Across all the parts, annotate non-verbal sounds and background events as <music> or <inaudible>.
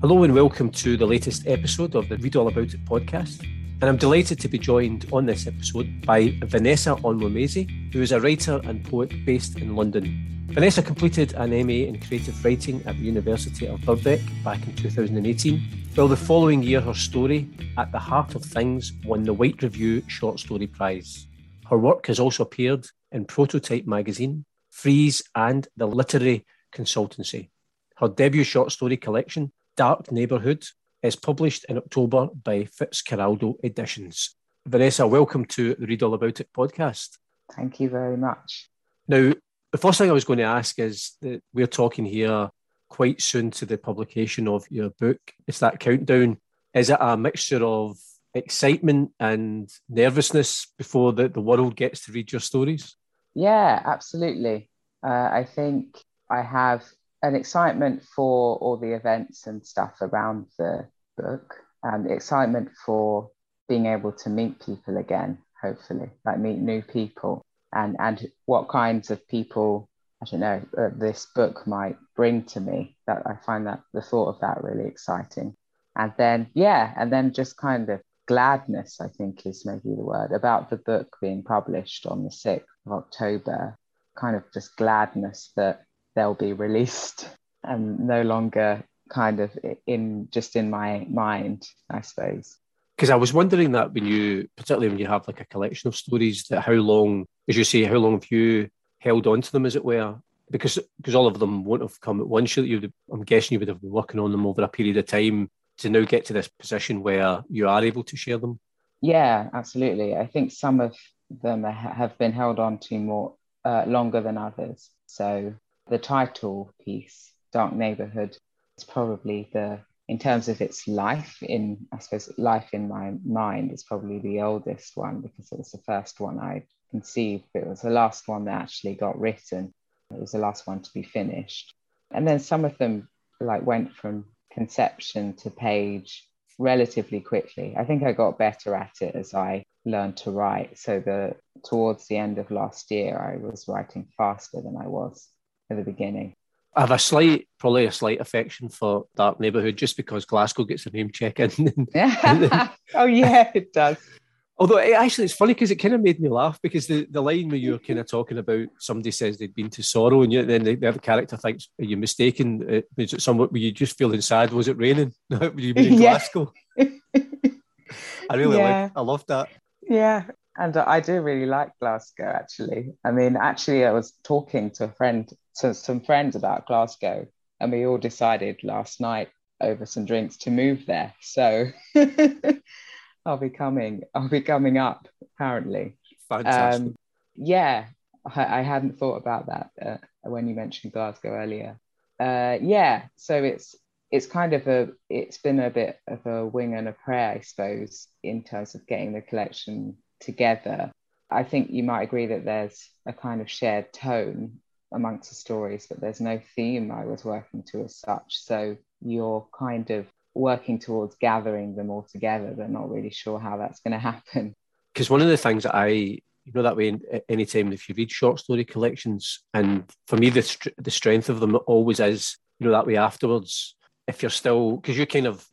Hello and welcome to the latest episode of the Read All About It podcast. And I'm delighted to be joined on this episode by Vanessa Onwuemezi, who is a writer and poet based in London. Vanessa completed an MA in creative writing at the University of Birkbeck back in 2018. Well, the following year, her story, At the Heart of Things, won the White Review Short Story Prize. Her work has also appeared in Prototype magazine, Frieze, and The Literary Consultancy. Her debut short story collection, Dark Neighbourhood is published in October by Fitzcarraldo Editions. Vanessa, welcome to the Read All About It podcast. Thank you very much. Now, the first thing I was going to ask is that we're talking here quite soon to the publication of your book. It's that countdown. Is it a mixture of excitement and nervousness before the, the world gets to read your stories? Yeah, absolutely. Uh, I think I have an excitement for all the events and stuff around the book and excitement for being able to meet people again hopefully like meet new people. And and what kinds of people i don't know uh, this book might bring to me that i find that the thought of that really exciting. And then yeah and then just kind of gladness i think is maybe the word about the book being published on the 6th of october. Kind of just gladness that they'll be released and no longer kind of in just in my mind, I suppose. Because I was wondering that when you, particularly when you have like a collection of stories, that how long, as you say, how long have you held on to them, as it were? Because because all of them won't have come at once. You, I'm guessing you would have been working on them over a period of time to now get to this position where you are able to share them. Yeah, absolutely. I think some of them have been held on to more uh, longer than others. So the title piece, Dark Neighborhood, is probably the, in terms of its life in, I suppose, life in my mind is probably the oldest one because it was the first one I conceived. It was the last one that actually got written. It was the last one to be finished. And then some of them like went from conception to page relatively quickly. I think I got better at it as I learned to write. So the towards the end of last year, I was writing faster than I was at the beginning. I have a slight, probably a slight affection for Dark Neighbourhood just because Glasgow gets a name check in. <laughs> <laughs> <laughs> oh, yeah, it does. Although it, actually, it's funny because it kind of made me laugh because the, the line where you were kind of talking about somebody says they'd been to sorrow and you, then the, the other character thinks, Are you mistaken? Is it somewhat, were you just feeling sad? Was it raining? were you in Glasgow? I really yeah. like I love that. Yeah, and I do really like Glasgow, actually. I mean, actually, I was talking to a friend, to some friends about Glasgow, and we all decided last night over some drinks to move there. So <laughs> I'll be coming. I'll be coming up. Apparently, fantastic. Um, yeah, I, I, hadn't thought about that uh, when you mentioned Glasgow earlier. Uh, yeah, so it's it's kind of a it's been a bit of a wing and a prayer, I suppose, in terms of getting the collection together. I think you might agree that there's a kind of shared tone amongst the stories, but there's no theme I was working to as such. So you're kind of working towards gathering them all together, but not really sure how that's going to happen. <laughs> Because one of the things that I, you know, that way, anytime if you read short story collections, and for me, the, the strength of them always is, you know, that way afterwards, if you're still, because you're kind of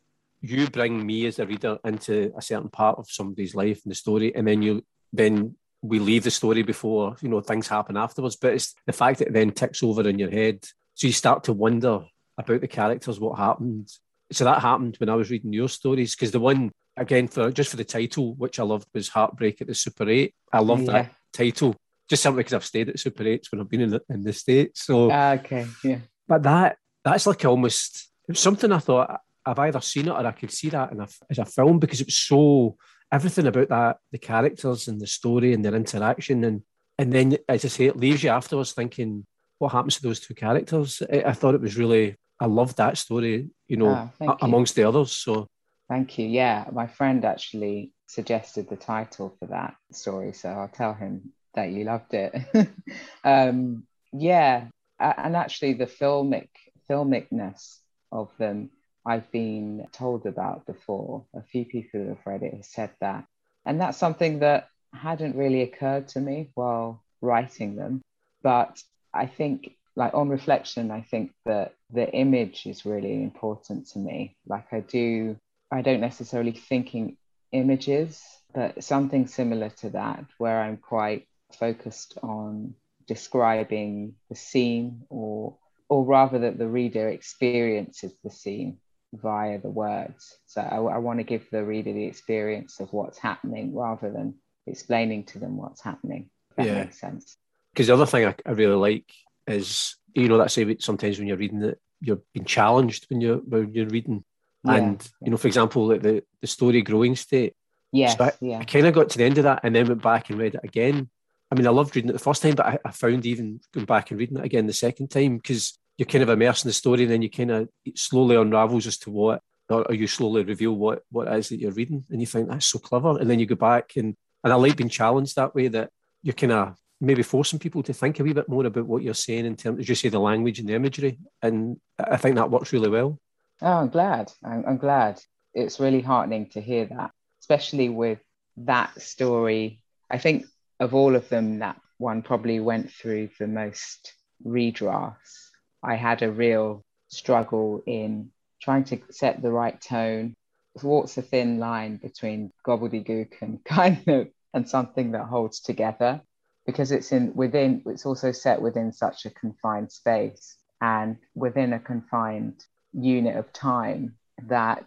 you bring me as a reader into a certain part of somebody's life and the story, and then you then we leave the story before you know things happen afterwards. But it's the fact that it then ticks over in your head, so you start to wonder about the characters, what happened. So that happened when I was reading your stories because the one again for just for the title, which I loved, was Heartbreak at the Super Eight. I love yeah. that title just simply because I've stayed at Super Eights when I've been in the, in the states. So uh, okay, yeah. But that that's like almost something I thought I've either seen it or I could see that in a, as a film because it was so everything about that, the characters and the story and their interaction, and and then as I say, it leaves you afterwards thinking, what happens to those two characters? I, I thought it was really I loved that story, you know, oh, amongst you. the others. So thank you. Yeah, my friend actually suggested the title for that story, so I'll tell him that you loved it. <laughs> um, yeah, and actually the filmic filmicness of them I've been told about before. A few people who have read it have said that. And that's something that hadn't really occurred to me while writing them. But I think, like on reflection, I think that the image is really important to me. Like I do, I don't necessarily thinking images, but something similar to that, where I'm quite focused on describing the scene or or rather that the reader experiences the scene via the words. So I, I want to give the reader the experience of what's happening rather than explaining to them what's happening. that yeah. makes sense. Because the other thing I, I, really like is, you know, that say sometimes when you're reading it, you're being challenged when you're when you're reading. Yeah. And you know, for example, like the the story growing state. Yes, so I, yeah. I kind of got to the end of that and then went back and read it again. I mean, I loved reading it the first time, but I, I found even going back and reading it again the second time because you're kind of immersed in the story and then you kind of slowly unravels as to what or, you slowly reveal what what it is that you're reading and you think that's so clever and then you go back and and I like being challenged that way that you're kind of maybe forcing people to think a wee bit more about what you're saying in terms as you say the language and the imagery and I think that works really well. Oh, I'm glad. I'm, I'm glad. It's really heartening to hear that, especially with that story. I think of all of them, that one probably went through the most redrafts I had a real struggle in trying to set the right tone, walks a thin line between gobbledygook and <laughs> kind of and something that holds together because it's in within it's also set within such a confined space and within a confined unit of time that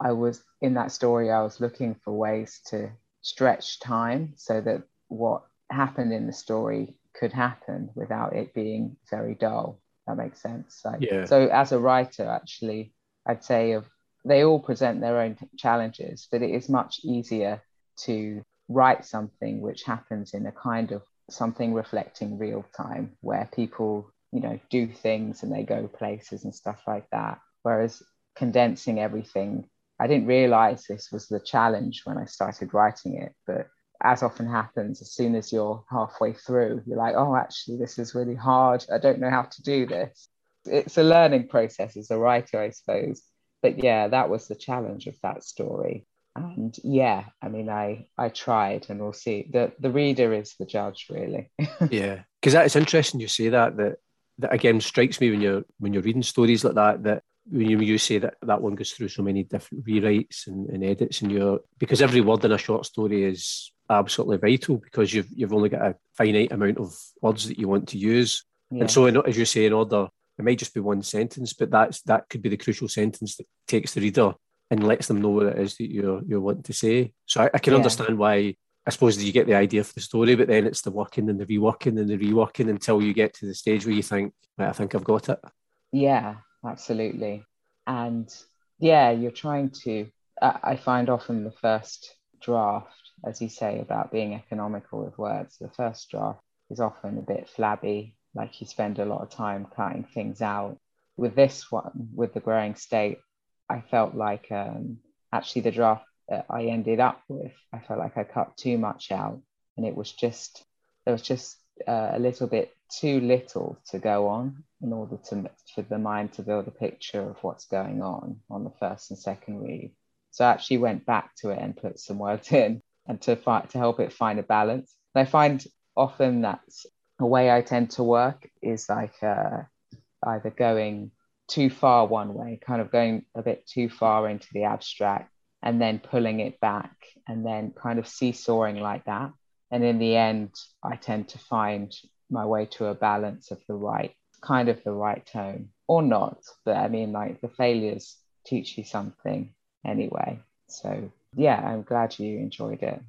I was in that story I was looking for ways to stretch time so that what happened in the story could happen without it being very dull that makes sense. Like, yeah. So as a writer, actually, I'd say of they all present their own challenges, but it is much easier to write something which happens in a kind of something reflecting real time where people, you know, do things and they go places and stuff like that. Whereas condensing everything, I didn't realize this was the challenge when I started writing it, but as often happens, as soon as you're halfway through, you're like, oh, actually, this is really hard. I don't know how to do this. It's a learning process as a writer, I suppose. But yeah, that was the challenge of that story. And yeah, I mean, I I tried, and we'll see. the The reader is the judge, really. <laughs> yeah, because that is interesting. You say that that that again strikes me when you're when you're reading stories like that. That when you, you say that that one goes through so many different rewrites and, and edits, and you're because every word in a short story is absolutely vital because you've you've only got a finite amount of words that you want to use. Yeah. And so, in, as you say, in order, it might just be one sentence, but that's that could be the crucial sentence that takes the reader and lets them know what it is that you're you're wanting to say. So I, I can yeah. understand why. I suppose you get the idea for the story, but then it's the working and the reworking and the reworking until you get to the stage where you think, right, I think I've got it. Yeah, absolutely. And yeah, you're trying to. I find often the first draft as you say, about being economical with words. The first draft is often a bit flabby, like you spend a lot of time cutting things out. With this one, with the growing state, I felt like um, actually the draft that I ended up with, I felt like I cut too much out, and it was just there was just uh, a little bit too little to go on in order to for the mind to build a picture of what's going on on the first and second read. So I actually went back to it and put some words <laughs> in and to find to help it find a balance. And I find often that's a way I tend to work is like uh, either going too far one way, kind of going a bit too far into the abstract, and then pulling it back, and then kind of seesawing like that. And in the end, I tend to find my way to a balance of the right kind of the right tone or not. But I mean, like the failures teach you something anyway. So yeah, I'm glad you enjoyed it.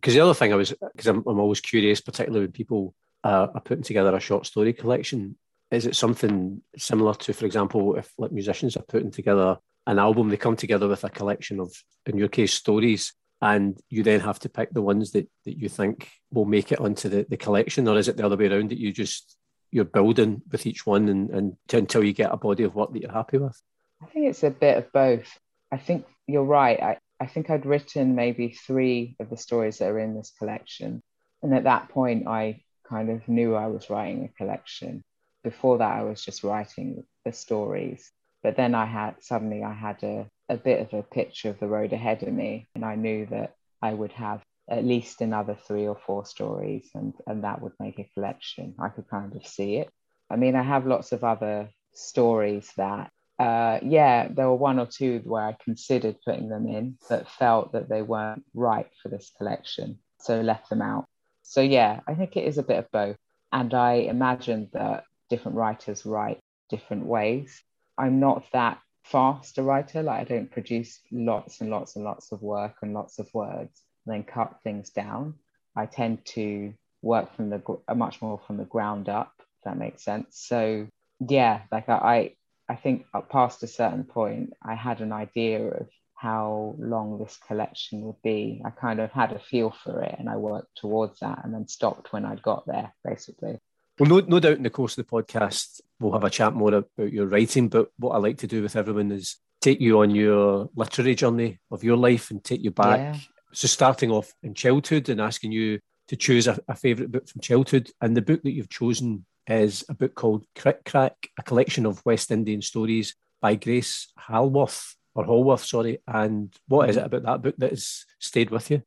Because the other thing I was, because I'm, I'm always curious, particularly when people uh, are putting together a short story collection, is it something similar to, for example, if like musicians are putting together an album, they come together with a collection of, in your case, stories, and you then have to pick the ones that, that you think will make it onto the, the collection, or is it the other way around that you just you're building with each one and, and until you get a body of work that you're happy with? I think it's a bit of both. I think you're right. I, I think I'd written maybe three of the stories that are in this collection. And at that point, I kind of knew I was writing a collection. Before that, I was just writing the stories. But then I had suddenly I had a, a bit of a picture of the road ahead of me, and I knew that I would have at least another three or four stories, and, and that would make a collection. I could kind of see it. I mean, I have lots of other stories that, uh, yeah, there were one or two where I considered putting them in, but felt that they weren't right for this collection, so left them out. So, yeah, I think it is a bit of both. And I imagine that different writers write different ways. I'm not that fast a writer, like, I don't produce lots and lots and lots of work and lots of words then cut things down. I tend to work from the uh, much more from the ground up. If that makes sense. So yeah, like I I think past a certain point, I had an idea of how long this collection would be. I kind of had a feel for it, and I worked towards that, and then stopped when I'd got there, basically. Well, no, no doubt in the course of the podcast, we'll have a chat more about your writing. But what I like to do with everyone is take you on your literary journey of your life and take you back yeah. So starting off in childhood and asking you to choose a, a favourite book from childhood. And the book that you've chosen is a book called Crick Crack, a collection of West Indian stories by Grace Halworth or Hallworth, sorry. And what is it about that book that has stayed with you?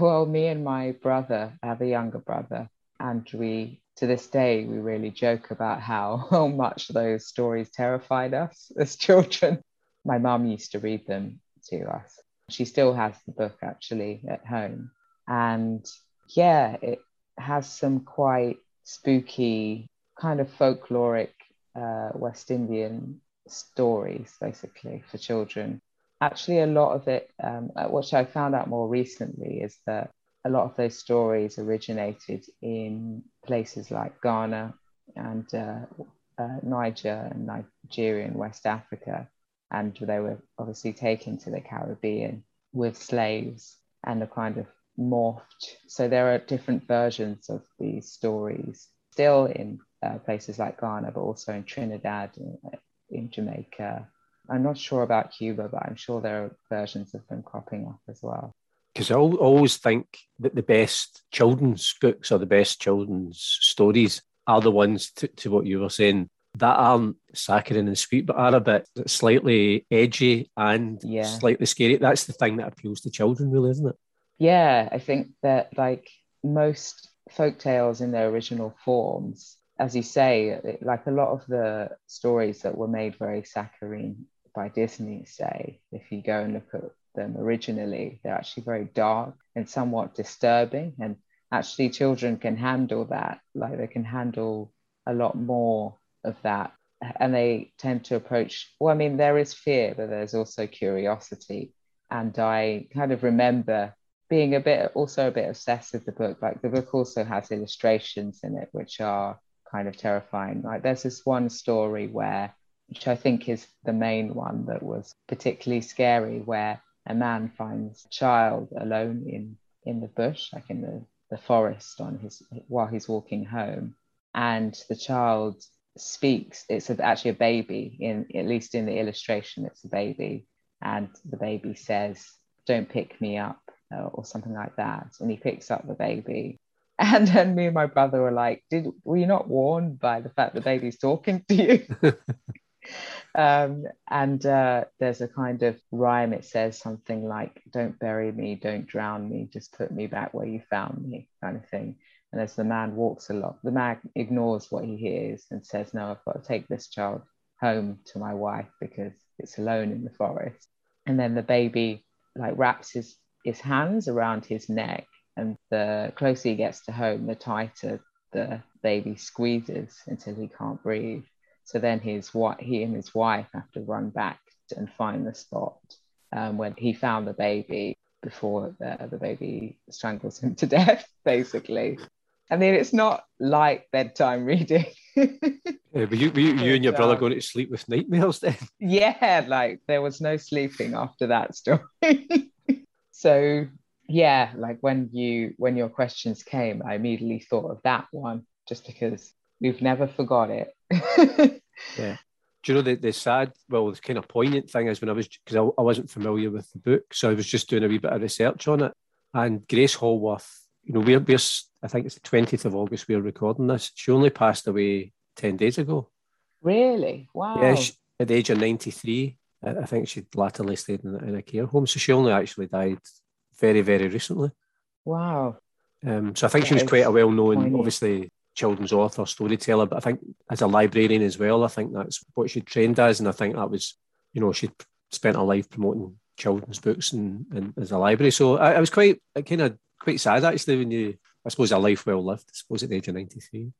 Well, me and my brother, I have a younger brother, and we to this day we really joke about how, <laughs> how much those stories terrified us as children. My mum used to read them to us she still has the book actually at home. And yeah, it has some quite spooky, kind of folkloric uh, West Indian stories, basically, for children. Actually, a lot of it, um, uh, which I found out more recently, is that a lot of those stories originated in places like Ghana and uh, uh, Niger and Nigeria and West Africa and they were obviously taken to the Caribbean with slaves and are kind of morphed. So there are different versions of these stories still in uh, places like Ghana, but also in Trinidad, in, in Jamaica. I'm not sure about Cuba, but I'm sure there are versions of them cropping up as well. Because I always think that the best children's books or the best children's stories are the ones to, to what you were saying that aren't saccharine and sweet, but are a bit slightly edgy and yeah. slightly scary. That's the thing that appeals to children, really, isn't it? Yeah, I think that like most folk tales in their original forms, as you say, like a lot of the stories that were made very saccharine by Disney, say, if you go and look at them originally, they're actually very dark and somewhat disturbing. And actually, children can handle that. Like they can handle a lot more of that and they tend to approach well i mean there is fear but there's also curiosity. And i kind of remember being a bit also a bit obsessed with the book. Like the book also has illustrations in it which are kind of terrifying. Like there's this one story where which i think is the main one that was particularly scary where a man finds a child alone in in the bush like in the the forest on his while he's walking home. And the child speaks it's actually a baby in at least in the illustration it's a baby. And the baby says don't pick me up uh, or something like that. And he picks up the baby. <laughs> And then me and my brother were like did were you not warned by the fact the baby's talking to you? <laughs> Um, and uh, there's a kind of rhyme it says something like don't bury me don't drown me just put me back where you found me kind of thing and as the man walks along, the man ignores what he hears and says, No, I've got to take this child home to my wife because it's alone in the forest. And then the baby like wraps his, his hands around his neck. And the closer he gets to home, the tighter the baby squeezes until he can't breathe. So then his he and his wife have to run back and find the spot um, when he found the baby before the, the baby strangles him to <laughs> death, basically. I mean, it's not like bedtime reading. <laughs> yeah, but you, you, you and your brother going to sleep with nightmares then? Yeah, like there was no sleeping after that story. <laughs> so yeah, like when you when your questions came, I immediately thought of that one just because we've never forgot it. <laughs> yeah. Do you know the, the sad, well, the kind of poignant thing is when I was, because I, I wasn't familiar with the book, so I was just doing a wee bit of research on it. And Grace Hallworth, you know, we're, we're I think it's the 20th of August we're recording this. She only passed away 10 days ago. Really? Wow. Yeah, she, at the age of 93. I think she'd latterly stayed in, in, a care home. So she only actually died very, very recently. Wow. Um, so I think that she was quite a well known, obviously, children's author, storyteller, but I think as a librarian as well, I think that's what she trained as. And I think that was, you know, she spent her life promoting children's books and, and as a library. So I, I was quite kind of quite sad actually when you, I suppose, a life well lived, I suppose, at the age of 93.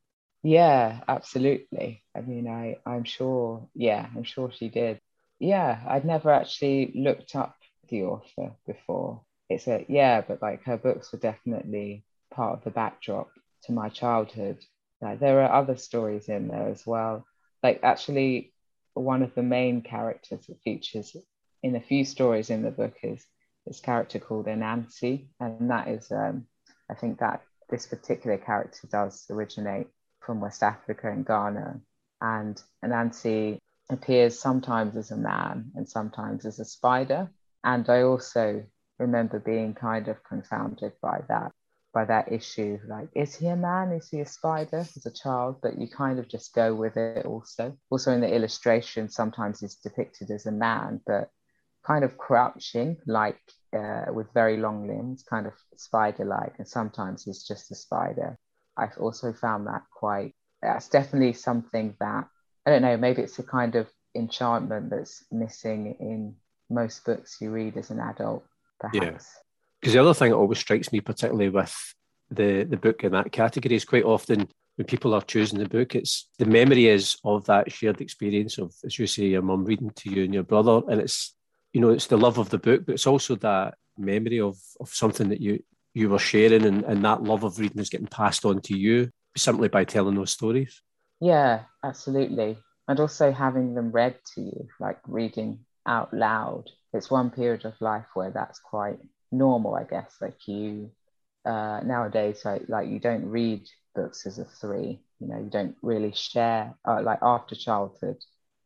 Yeah, absolutely. I mean, I, I'm sure, yeah, I'm sure she did. Yeah, I'd never actually looked up the author before. It's a, yeah, but like her books were definitely part of the backdrop to my childhood. Like, there are other stories in there as well. Like, actually, one of the main characters that features in a few stories in the book is this character called Anansi. And that is, um, I think that this particular character does originate from West Africa and Ghana. And Anansi appears sometimes as a man and sometimes as a spider. And I also remember being kind of confounded by that by that issue like is he a man is he a spider as a child but you kind of just go with it also also in the illustration sometimes he's depicted as a man but kind of crouching like uh, with very long limbs kind of spider like and sometimes he's just a spider. I've also found that quite that's definitely something that i don't know maybe it's a kind of enchantment that's missing in most books you read as an adult perhaps. Yeah because the other thing that always strikes me, particularly with the the book in that category, is quite often when people are choosing the book, it's the memory is of that shared experience of, as you say, your mum reading to you and your brother, and it's you know it's the love of the book, but it's also that memory of of something that you you were sharing, and, and that love of reading is getting passed on to you simply by telling those stories. Yeah, absolutely, and also having them read to you, like reading out loud. It's one period of life where that's quite normal, I guess. Like you uh, nowadays, like like you don't read books as a three. You know, you don't really share. Uh, like after childhood,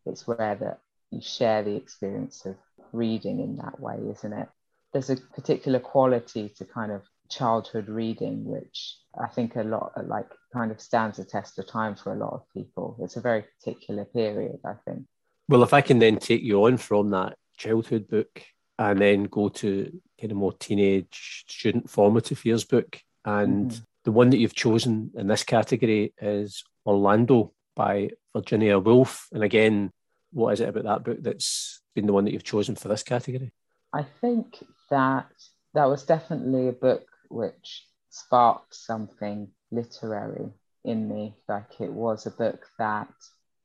it's rare that you share the experience of reading in that way, isn't it? There's a particular quality to kind of childhood reading, which I think a lot like kind of stands the test of time for a lot of people. It's a very particular period, I think. Well, if I can then take you on from that childhood book and then go to kind of more teenage student formative years book. And mm-hmm. the one that you've chosen in this category is Orlando by Virginia Woolf. And again, what is it about that book that's been the one that you've chosen for this category? I think that that was definitely a book which sparked something literary in me. Like it was a book that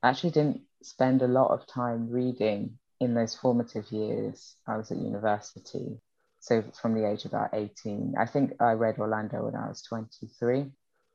I actually didn't spend a lot of time reading in those formative years, I was at university. So from the age of about 18, I think I read Orlando when I was 23.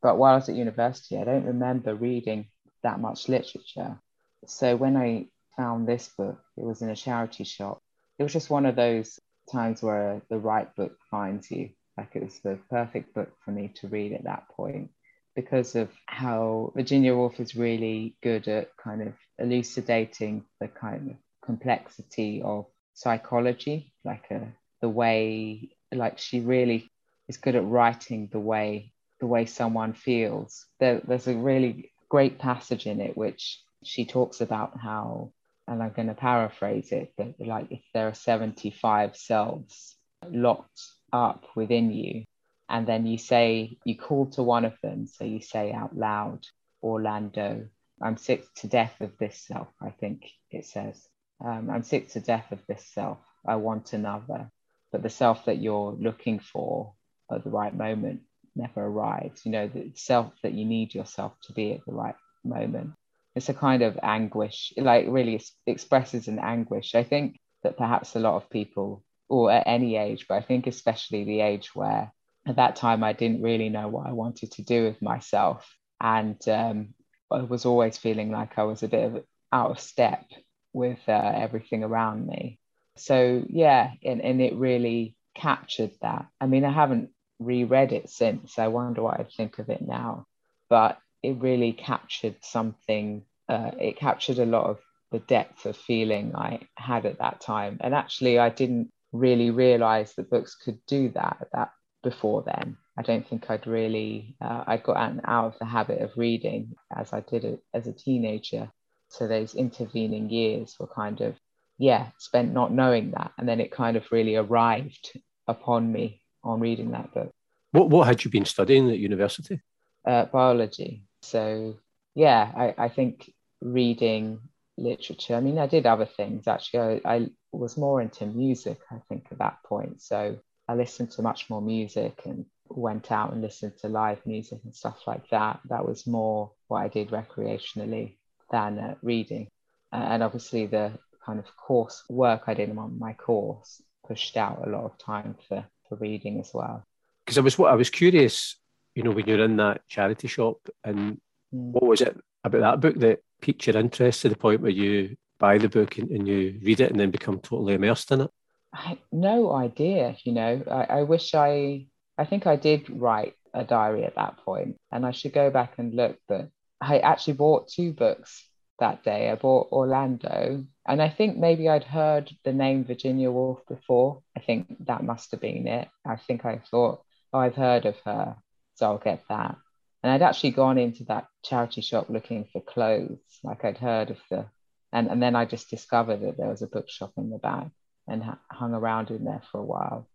But while I was at university, I don't remember reading that much literature. So when I found this book, it was in a charity shop. It was just one of those times where the right book finds you. Like it was the perfect book for me to read at that point because of how Virginia Woolf is really good at kind of elucidating the kind of complexity of psychology, like a, uh, the way, like she really is good at writing the way the way someone feels. There, there's a really great passage in it which she talks about how, and I'm going to paraphrase it, but like if there are 75 selves locked up within you, and then you say you call to one of them, so you say out loud, Orlando, I'm sick to death of this self. I think it says um, I'm sick to death of this self. I want another. But the self that you're looking for at the right moment never arrives. You know, the self that you need yourself to be at the right moment. It's a kind of anguish, like really expresses an anguish. I think that perhaps a lot of people, or at any age, but I think especially the age where at that time I didn't really know what I wanted to do with myself. And um, I was always feeling like I was a bit of out of step with uh, everything around me. So yeah, and, and it really captured that. I mean, I haven't reread it since. I wonder what I'd think of it now. But it really captured something. Uh, it captured a lot of the depth of feeling I had at that time. And actually, I didn't really realize that books could do that that before then. I don't think I'd really uh, I'd gotten out of the habit of reading as I did it as a teenager. So those intervening years were kind of yeah spent not knowing that, and then it kind of really arrived upon me on reading that book. What what had you been studying at university? Uh, biology. So yeah, I, I think reading literature. I mean, I did other things actually. I, I was more into music. I think at that point. So I listened to much more music and went out and listened to live music and stuff like that. That was more what I did recreationally than uh, reading. Uh, and obviously, the kind of course work I did on my course pushed out a lot of time for, for reading as well. Because I was what I was curious, you know, when you're in that charity shop, and mm. what was it about that book that piqued your interest to the point where you buy the book and, and you read it and then become totally immersed in it? I had no idea, you know. I, I wish I I think I did write a diary at that point, and I should go back and look. But I actually bought two books that day. I bought Orlando, and I think maybe I'd heard the name Virginia Woolf before. I think that must have been it. I think I thought, oh, I've heard of her, I'll get that. And I'd actually gone into that charity shop looking for clothes, like I'd heard of the, and, and then I just discovered that there was a bookshop in the back and hung around in there for a while.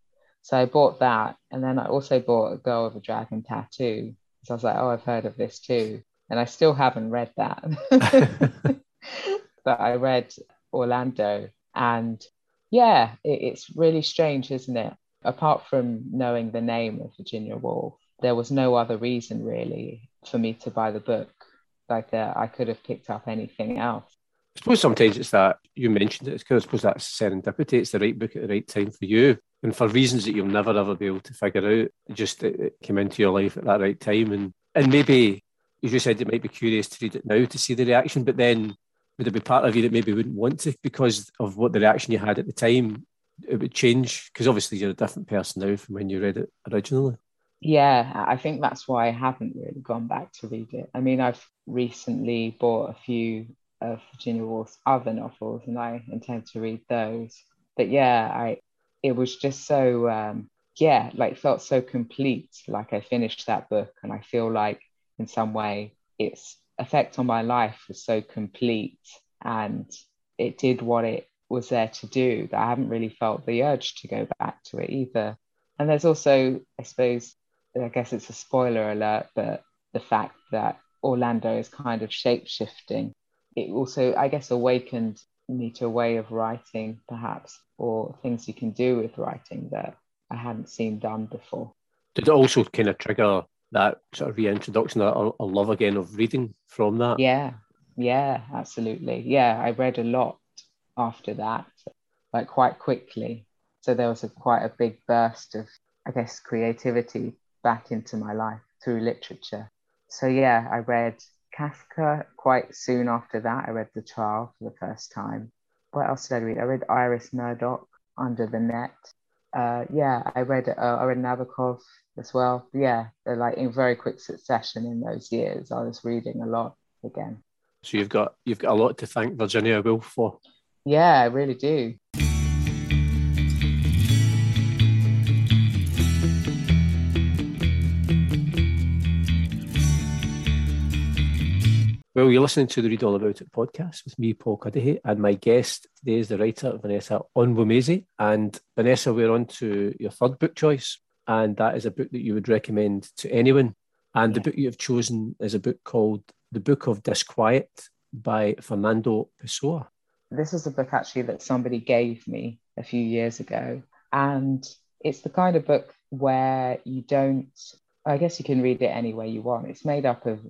So I bought that, and then I also bought a Girl with a Dragon tattoo. So I was like, oh, I've heard of this too, and I still haven't read that. <laughs> <laughs> but I read Orlando, and yeah, it, it's really strange, isn't it? Apart from knowing the name of Virginia Woolf, there was no other reason really for me to buy the book. Like uh, I could have picked up anything else. I suppose sometimes it's that you mentioned it. It's because I suppose that's serendipity. It's the right book at the right time for you, and for reasons that you'll never ever be able to figure out. Just it, it came into your life at that right time, and and maybe as you said, it might be curious to read it now to see the reaction, but then would there be part of you that maybe wouldn't want to because of what the reaction you had at the time? It would change because obviously you're a different person now from when you read it originally. Yeah, I think that's why I haven't really gone back to read it. I mean, I've recently bought a few of Virginia Woolf's other novels, and I intend to read those. But yeah, I it was just so um, yeah, like felt so complete. Like I finished that book, and I feel like in some way its effect on my life was so complete, and it did what it was there to do. That I haven't really felt the urge to go back to it either. And there's also, I suppose, I guess it's a spoiler alert, but the fact that Orlando is kind of shape shifting it also, I guess, awakened me to a way of writing, perhaps, or things you can do with writing that I hadn't seen done before. Did it also kind of trigger that sort of reintroduction, a, a love again of reading from that? Yeah, yeah, absolutely. Yeah, I read a lot after that, like quite quickly. So there was a quite a big burst of, I guess, creativity back into my life through literature. So yeah, I read Kafka quite soon after that. I read The Trial for the first time. What else did I read? I read Iris Murdoch, Under the Net. Uh, yeah, I read uh, I read Nabokov as well. Yeah, they're like in very quick succession in those years. I was reading a lot again. So you've got you've got a lot to thank Virginia Woolf for. Yeah, I really do. Well, you're listening to the Read All About It podcast with me, Paul Cuddihy, and my guest today is the writer Vanessa Onwuemezi. And Vanessa, we're on to your third book choice, and that is a book that you would recommend to anyone. And yeah. the book you have chosen is a book called The Book of Disquiet by Fernando Pessoa. This is a book actually that somebody gave me a few years ago. And it's the kind of book where you don't, I guess you can read it any way you want. It's made up of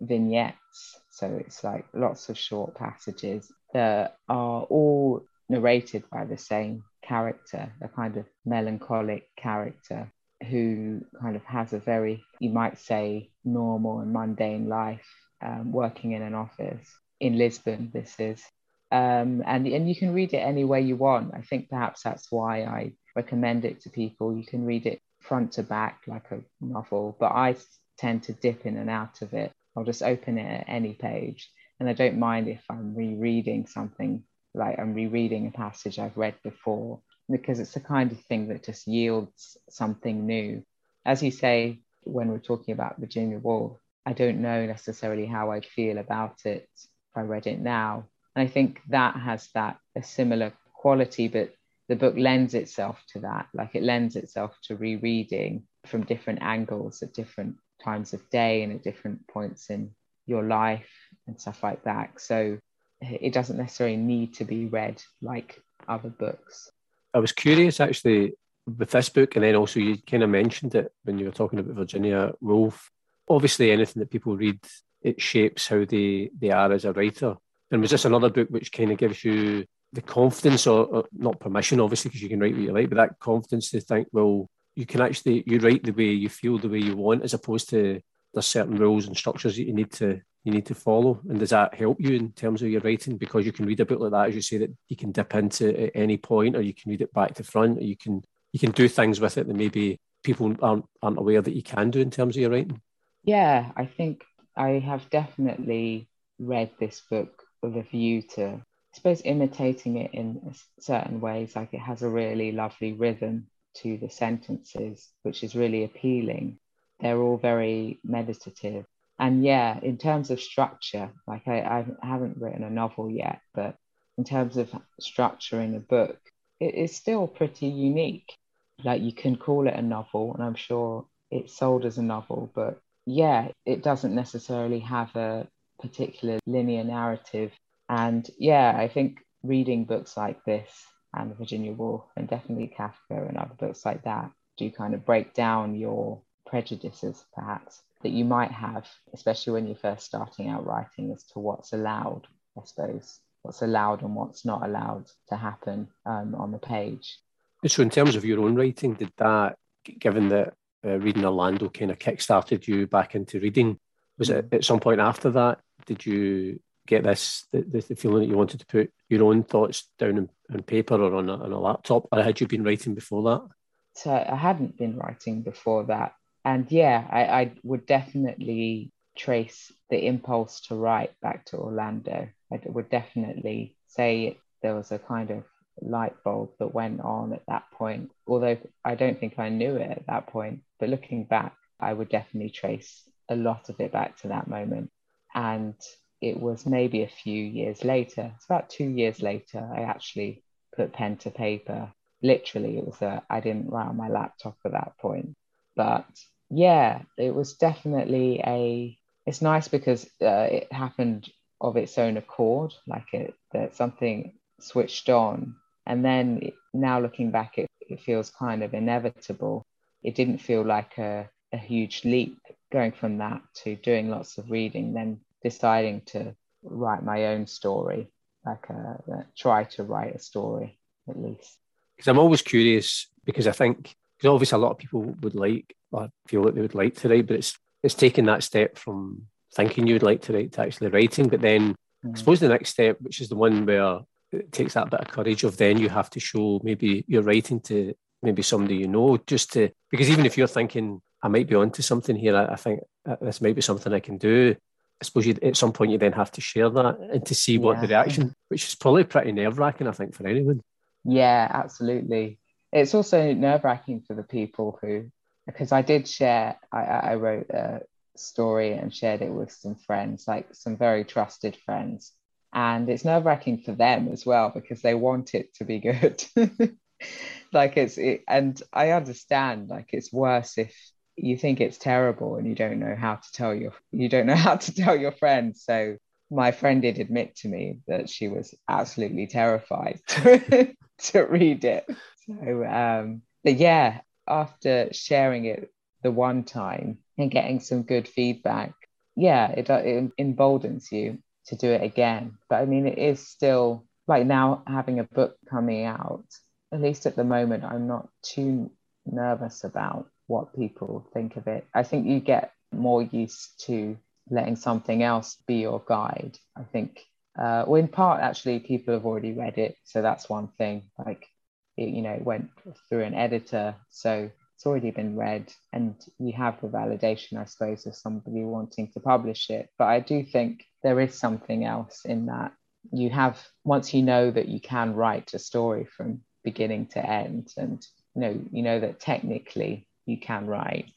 vignettes so it's like lots of short passages that are all narrated by the same character, a kind of melancholic character who kind of has a very, you might say, normal and mundane life, um, working in an office in Lisbon. This is, um, and and you can read it any way you want. I think perhaps that's why I recommend it to people. You can read it front to back like a novel, but I tend to dip in and out of it I'll just open it at any page. And I don't mind if I'm rereading something, like I'm rereading a passage I've read before, because it's the kind of thing that just yields something new. As you say, when we're talking about Virginia Woolf, I don't know necessarily how I'd feel about it if I read it now. And I think that has that a similar quality, but the book lends itself to that. Like it lends itself to rereading from different angles at different times of day and at different points in your life and stuff like that. So it doesn't necessarily need to be read like other books. I was curious actually with this book, and then also you kind of mentioned it when you were talking about Virginia Woolf. Obviously, anything that people read, it shapes how they, they are as a writer. And was this another book which kind of gives you the confidence, or, or not permission, obviously, because you can write what you like, but that confidence to think, well, you can actually you write the way you feel, the way you want, as opposed to there's certain rules and structures that you need to you need to follow. And does that help you in terms of your writing? Because you can read a book like that, as you say, that you can dip into at any point, or you can read it back to front, or you can you can do things with it that maybe people aren't aren't aware that you can do in terms of your writing. Yeah, I think I have definitely read this book with a view to, I suppose, imitating it in certain ways. Like it has a really lovely rhythm to the sentences, which is really appealing. They're all very meditative. And yeah, in terms of structure, like I, I haven't written a novel yet, but in terms of structuring a book, it is still pretty unique. Like you can call it a novel, and I'm sure it's sold as a novel, but yeah, it doesn't necessarily have a particular linear narrative. And yeah, I think reading books like this and Virginia Woolf and definitely Kafka and other books like that do kind of break down your prejudices, perhaps, that you might have, especially when you're first starting out writing, as to what's allowed, I suppose, what's allowed and what's not allowed to happen um, on the page. So, in terms of your own writing, did that, given that uh, reading Orlando kind of kick-started you back into reading, was it at some point after that? Did you get this the, the, feeling that you wanted to put your own thoughts down on, on paper or on a, on a laptop, or had you been writing before that? So I hadn't been writing before that, and yeah, I, I would definitely trace the impulse to write back to Orlando. I would definitely say there was a kind of light bulb that went on at that point, although I don't think I knew it at that point. But looking back, I would definitely trace a lot of it back to that moment. And it was maybe a few years later, it's about two years later, I actually put pen to paper. Literally, it was a, I didn't write on my laptop at that point. But yeah, it was definitely a, it's nice because uh, it happened of its own accord, like it, that something switched on. And then now looking back, it, it feels kind of inevitable. It didn't feel like a, a huge leap going from that to doing lots of reading, then deciding to write my own story, like a, uh, try to write a story at least. Because I'm always curious because I think because obviously a lot of people would like or feel that they would like to write, but it's it's taking that step from thinking you would like to write to actually writing. But then mm. I suppose the next step, which is the one where it takes that bit of courage of then you have to show maybe you're writing to maybe somebody you know just to because even if you're thinking I might be onto something here, I, I think this might be something I can do. I suppose you, at some point you then have to share that and to see what yeah. the reaction, which is probably pretty nerve wracking, I think, for anyone. Yeah, absolutely. It's also nerve wracking for the people who, because I did share, I, I wrote a story and shared it with some friends, like some very trusted friends. And it's nerve wracking for them as well because they want it to be good. <laughs> like it's, it, and I understand, like it's worse if you think it's terrible and you don't know how to tell your you don't know <laughs> how to tell your friends so my friend did admit to me that she was absolutely terrified to, <laughs> to read it. So um but yeah after sharing it the one time and getting some good feedback yeah it, it emboldens you to do it again. But i mean it is still like now having a book coming out at least at the moment i'm not too nervous about what people think of it. I think you get more used to letting something else be your guide. I think, uh, well, in part, actually, people have already read it. So that's one thing. Like, it, you know, it went through an editor. So it's already been read and you have the validation i suppose of somebody wanting to publish it but i do think there is something else in that you have once you know that you can write a story from beginning to end and you know you know that technically you can write.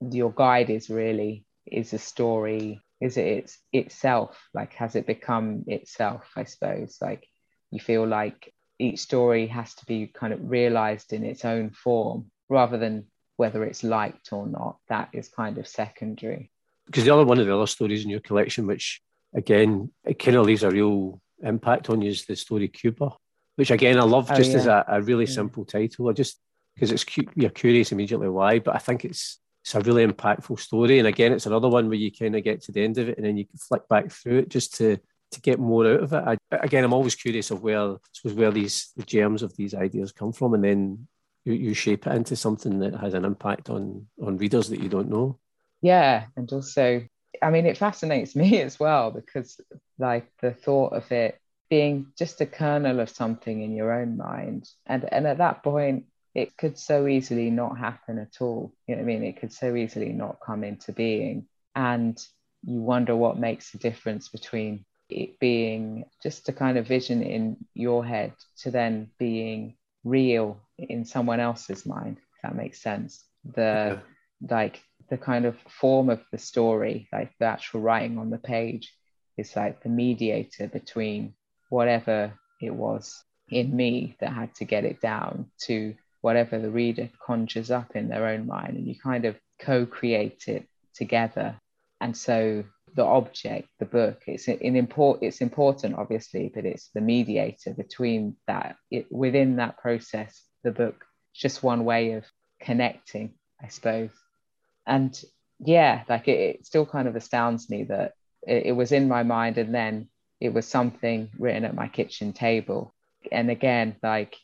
Your guide is really is a story is it it's itself like has it become itself i suppose? Like you feel like each story has to be kind of realized in its own form rather than whether it's liked or not. That is kind of secondary. Because the other one of the other stories in your collection which again it kind of leaves a real impact on you is the story cuba which again i love oh, just yeah. as a, a really yeah. simple title. I just because it's you're curious immediately why but i think it's it's a really impactful story. And again it's another one where you kind of get to the end of it and then you can flick back through it just to to get more out of it. I, again i'm always curious of where suppose where these the germs of these ideas come from and then you, you shape it into something that has an impact on on readers that you don't know. Yeah and also i mean it fascinates <laughs> me as well because like the thought of it being just a kernel of something in your own mind. And and at that point it could so easily not happen at all. You know what i mean? It could so easily not come into being. And you wonder what makes the difference between it being just a kind of vision in your head to then being real in someone else's mind if that makes sense. The yeah. like the kind of form of the story like the actual writing on the page is like the mediator between whatever it was in me that had to get it down to whatever the reader conjures up in their own mind and you kind of co-create it together. And so the object the book it's in import it's important obviously but it's the mediator between that it, within that process the book is just one way of connecting i suppose. And yeah like it, it still kind of astounds me that it, it was in my mind and then it was something written at my kitchen table. And again like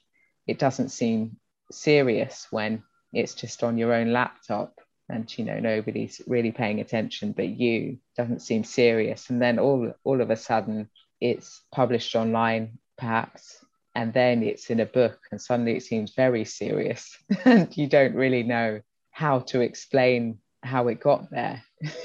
it doesn't seem serious when it's just on your own laptop and you know nobody's really paying attention but you. Doesn't seem serious. And then all all of a sudden it's published online perhaps and then it's in a book and suddenly it seems very serious <laughs> and you don't really know how to explain how it got there. <laughs>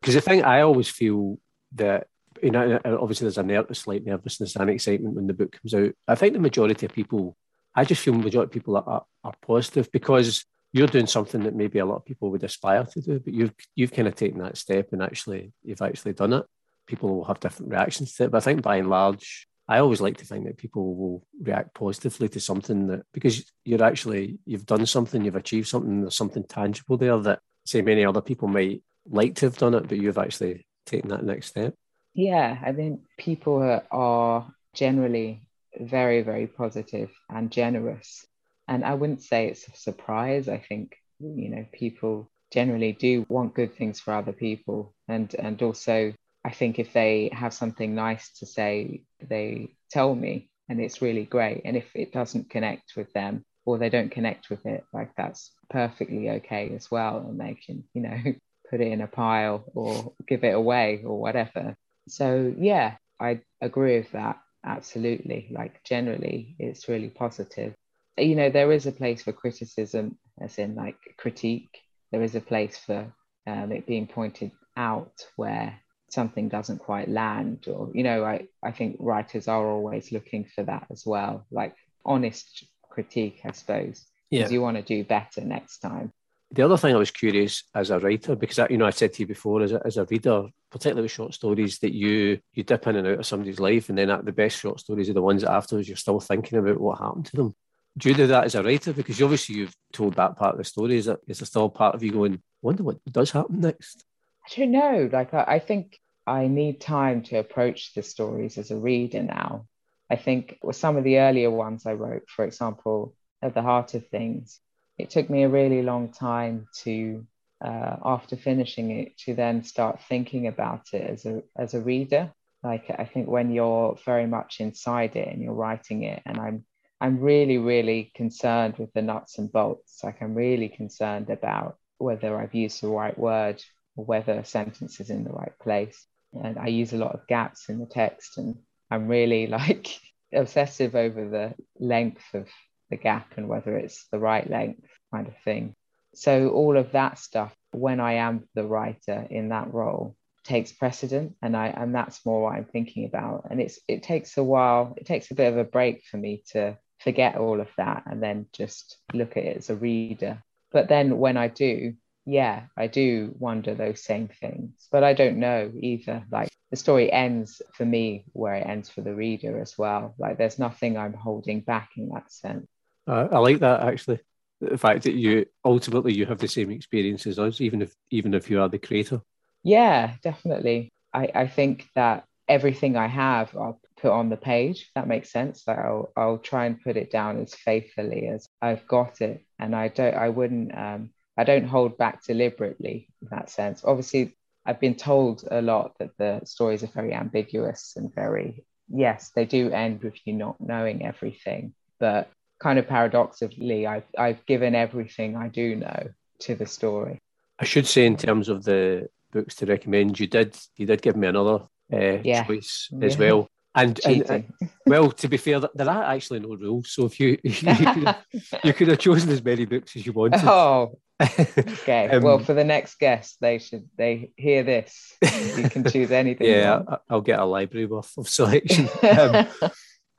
Because the thing i always feel that you know obviously there's a, ner- a slight nervousness and excitement when the book comes out. I think the majority of people i just feel the majority of people are, are, are positive because you're doing something that maybe a lot of people would aspire to do, but you've you've kind of taken that step and actually you've actually done it. People will have different reactions to it, but I think by and large, I always like to think that people will react positively to something that because you're actually you've done something, you've achieved something, there's something tangible there that say many other people might like to have done it, but you've actually taken that next step. Yeah, I think people are generally very, very positive and generous and I wouldn't say it's a surprise. I think, you know, people generally do want good things for other people. And and also I think if they have something nice to say, they tell me and it's really great. And if it doesn't connect with them or they don't connect with it, like that's perfectly okay as well. And they can, you know, <laughs> put it in a pile or give it away or whatever. So yeah, I agree with that. Absolutely. Like generally it's really positive you know there is a place for criticism as in like critique there is a place for um, it being pointed out where something doesn't quite land or you know I, I think writers are always looking for that as well like honest critique i suppose because yeah. you want to do better next time the other thing I was curious as a writer, because I, you know I said to you before, as a, as a reader, particularly with short stories, that you you dip in and out of somebody's life, and then at the best short stories are the ones that afterwards you're still thinking about what happened to them do you do that as a writer? Because obviously you've told that part of the story. Is, it, is there still part of you going, wonder what does happen next? I don't know. Like, I, I think I need time to approach the stories as a reader now. I think with some of the earlier ones I wrote, for example, At the Heart of Things, it took me a really long time to, uh, after finishing it, to then start thinking about it as a, as a reader. Like, I think when you're very much inside it and you're writing it, and I'm I'm really, really concerned with the nuts and bolts. Like I'm really concerned about whether I've used the right word or whether a sentence is in the right place. And I use a lot of gaps in the text, and I'm really <laughs> like obsessive over the length of the gap and whether it's the right length kind of thing. So all of that stuff, when I am the writer in that role, takes precedent and I and that's more what I'm thinking about. And it's it takes a while, it takes a bit of a break for me to forget all of that and then just look at it as a reader. But then when I do, yeah, I do wonder those same things. But I don't know either. Like the story ends for me where it ends for the reader as well. Like there's nothing I'm holding back in that sense. Uh, I like that actually. The fact that you ultimately you have the same experience as us, even if even if you are the creator. Yeah, definitely. I, I think that everything I have, I'll put on the page. If that makes sense. Like I'll I'll try and put it down as faithfully as I've got it, and I don't. I wouldn't. Um, I don't hold back deliberately in that sense. Obviously, I've been told a lot that the stories are very ambiguous and very yes, they do end with you not knowing everything, but kind of paradoxically, I've I've given everything I do know to the story. I should say, in terms of the books to recommend, you did you did give me another uh, yeah. choice as yeah. well. And, and, and, <laughs> well, to be fair, there are actually no rules. So if you <laughs> you, could, have, <laughs> you could have chosen as many books as you wanted. Oh, okay. um, well, for the next guest, they should they hear this. You can choose anything. Yeah, I'll get a library worth of selection. Um,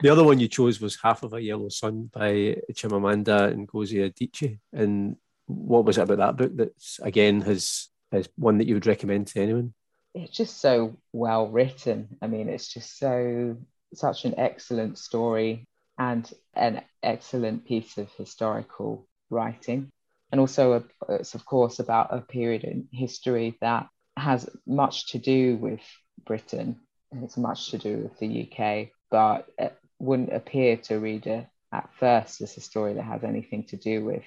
the other one you chose was Half of a Yellow Sun by Chimamanda Ngozi Adichie. And what was it about that book that again has is one that you would recommend to anyone? It's just so well written. I mean, it's just so such an excellent story and an excellent piece of historical writing. And also, a, it's of course about a period in history that has much to do with Britain. It's much to do with the UK, but it wouldn't appear to a reader at first as a story that has anything to do with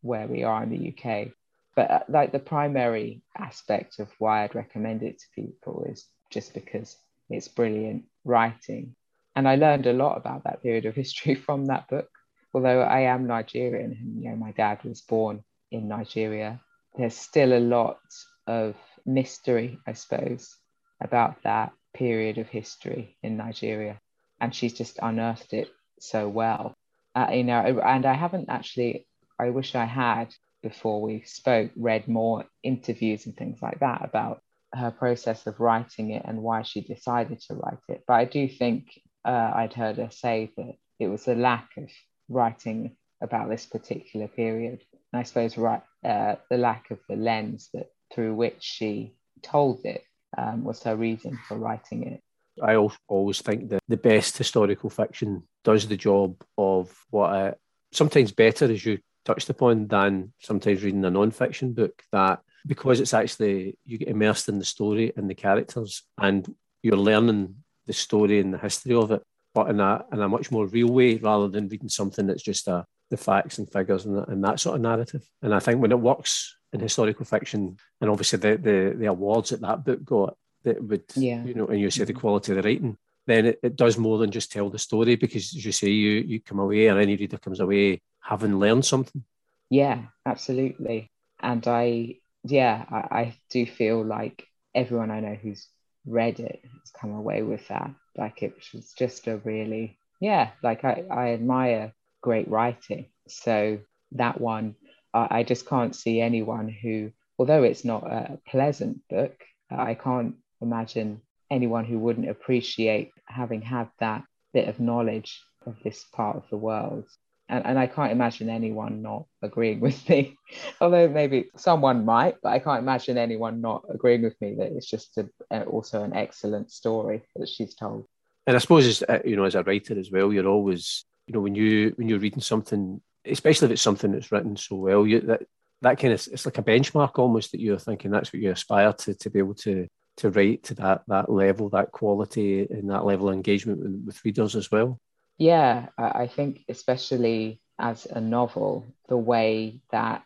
where we are in the UK. But uh, like the primary aspect of why I'd recommend it to people is just because it's brilliant writing. And I learned a lot about that period of history <laughs> from that book. Although I am Nigerian, and you know, my dad was born in Nigeria, there's still a lot of mystery, I suppose, about that period of history in Nigeria. And she's just unearthed it so well. Uh, you know, and I haven't actually, I wish I had before we spoke, read more interviews and things like that about her process of writing it and why she decided to write it. But I do think uh, I'd heard her say that it was a lack of writing about this particular period. And I suppose right, uh, the lack of the lens that through which she told it um, was her reason for writing it. I always think that the best historical fiction does the job of what I, sometimes better, as you touched upon than sometimes reading a non-fiction book that because it's actually you get immersed in the story and the characters and you're learning the story and the history of it but in a in a much more real way rather than reading something that's just a the facts and figures and, and that sort of narrative. And i think when it works in historical fiction and obviously the the, the awards that that book got that would yeah. you know and you say the mm-hmm. quality of the writing then it, it does more than just tell the story because as you say you you come away or any reader comes away having learned something. Yeah, absolutely. And I, yeah, I, I do feel like everyone I know who's read it has come away with that. Like it was just a really, yeah, like I, I admire great writing. So that one, I, I just can't see anyone who, although it's not a pleasant book, I can't imagine anyone who wouldn't appreciate having had that bit of knowledge of this part of the world and, and I can't imagine anyone not agreeing with me. <laughs> Although maybe someone might, but I can't imagine anyone not agreeing with me that it's just a, also an excellent story that she's told. And I suppose, as, uh, you know, as a writer as well, you're always, you know, when you when you're reading something, especially if it's something that's written so well, you that that kind of it's like a benchmark almost that you're thinking that's what you aspire to to be able to to write to that that level, that quality, and that level of engagement with, with readers as well. Yeah, I think especially as a novel, the way that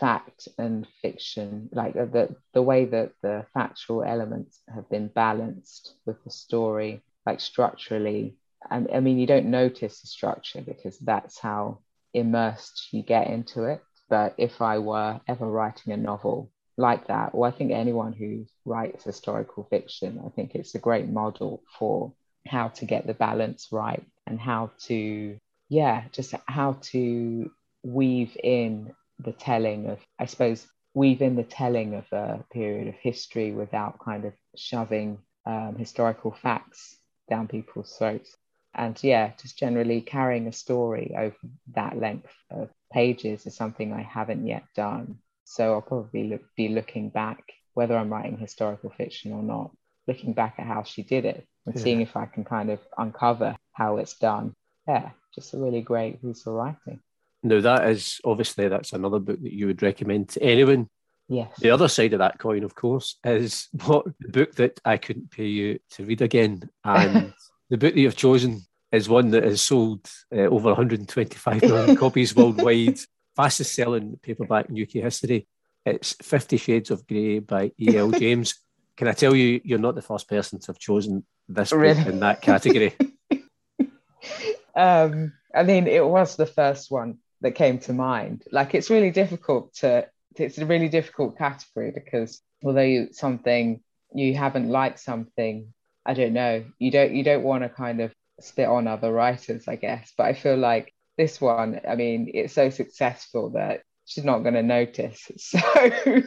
fact and fiction, like the the way that the factual elements have been balanced with the story, like structurally. And I mean, you don't notice the structure because that's how immersed you get into it. But if I were ever writing a novel like that, well, I think anyone who writes historical fiction, I think it's a great model for how to get the balance right and how to yeah just how to weave in the telling of, I suppose, weave in the telling of a period of history without kind of shoving um, historical facts down people's throats. And yeah, just generally carrying a story over that length of pages is something I haven't yet done. So I'll probably look, be looking back, whether I'm writing historical fiction or not, looking back at how she did it and yeah. seeing if I can kind of uncover how it's done. Yeah, just a really great piece of writing. Now that is obviously that's another book that you would recommend to anyone. Yes. The other side of that coin, of course, is what the book that I couldn't pay you to read again. And <laughs> the book that you've chosen is one that has sold uh, over 125 million <laughs> copies worldwide, fastest selling paperback in UK history. It's Fifty Shades of Grey by E.L. <laughs> James. Can I tell you, you're not the first person to have chosen this really? book in that category? <laughs> um, I mean, it was the first one that came to mind. Like, it's really difficult to, it's a really difficult category because although you, something you haven't liked something, I don't know, you don't you don't want to kind of spit on other writers, I guess. But I feel like this one, I mean, it's so successful that she's not going to notice. <laughs> So,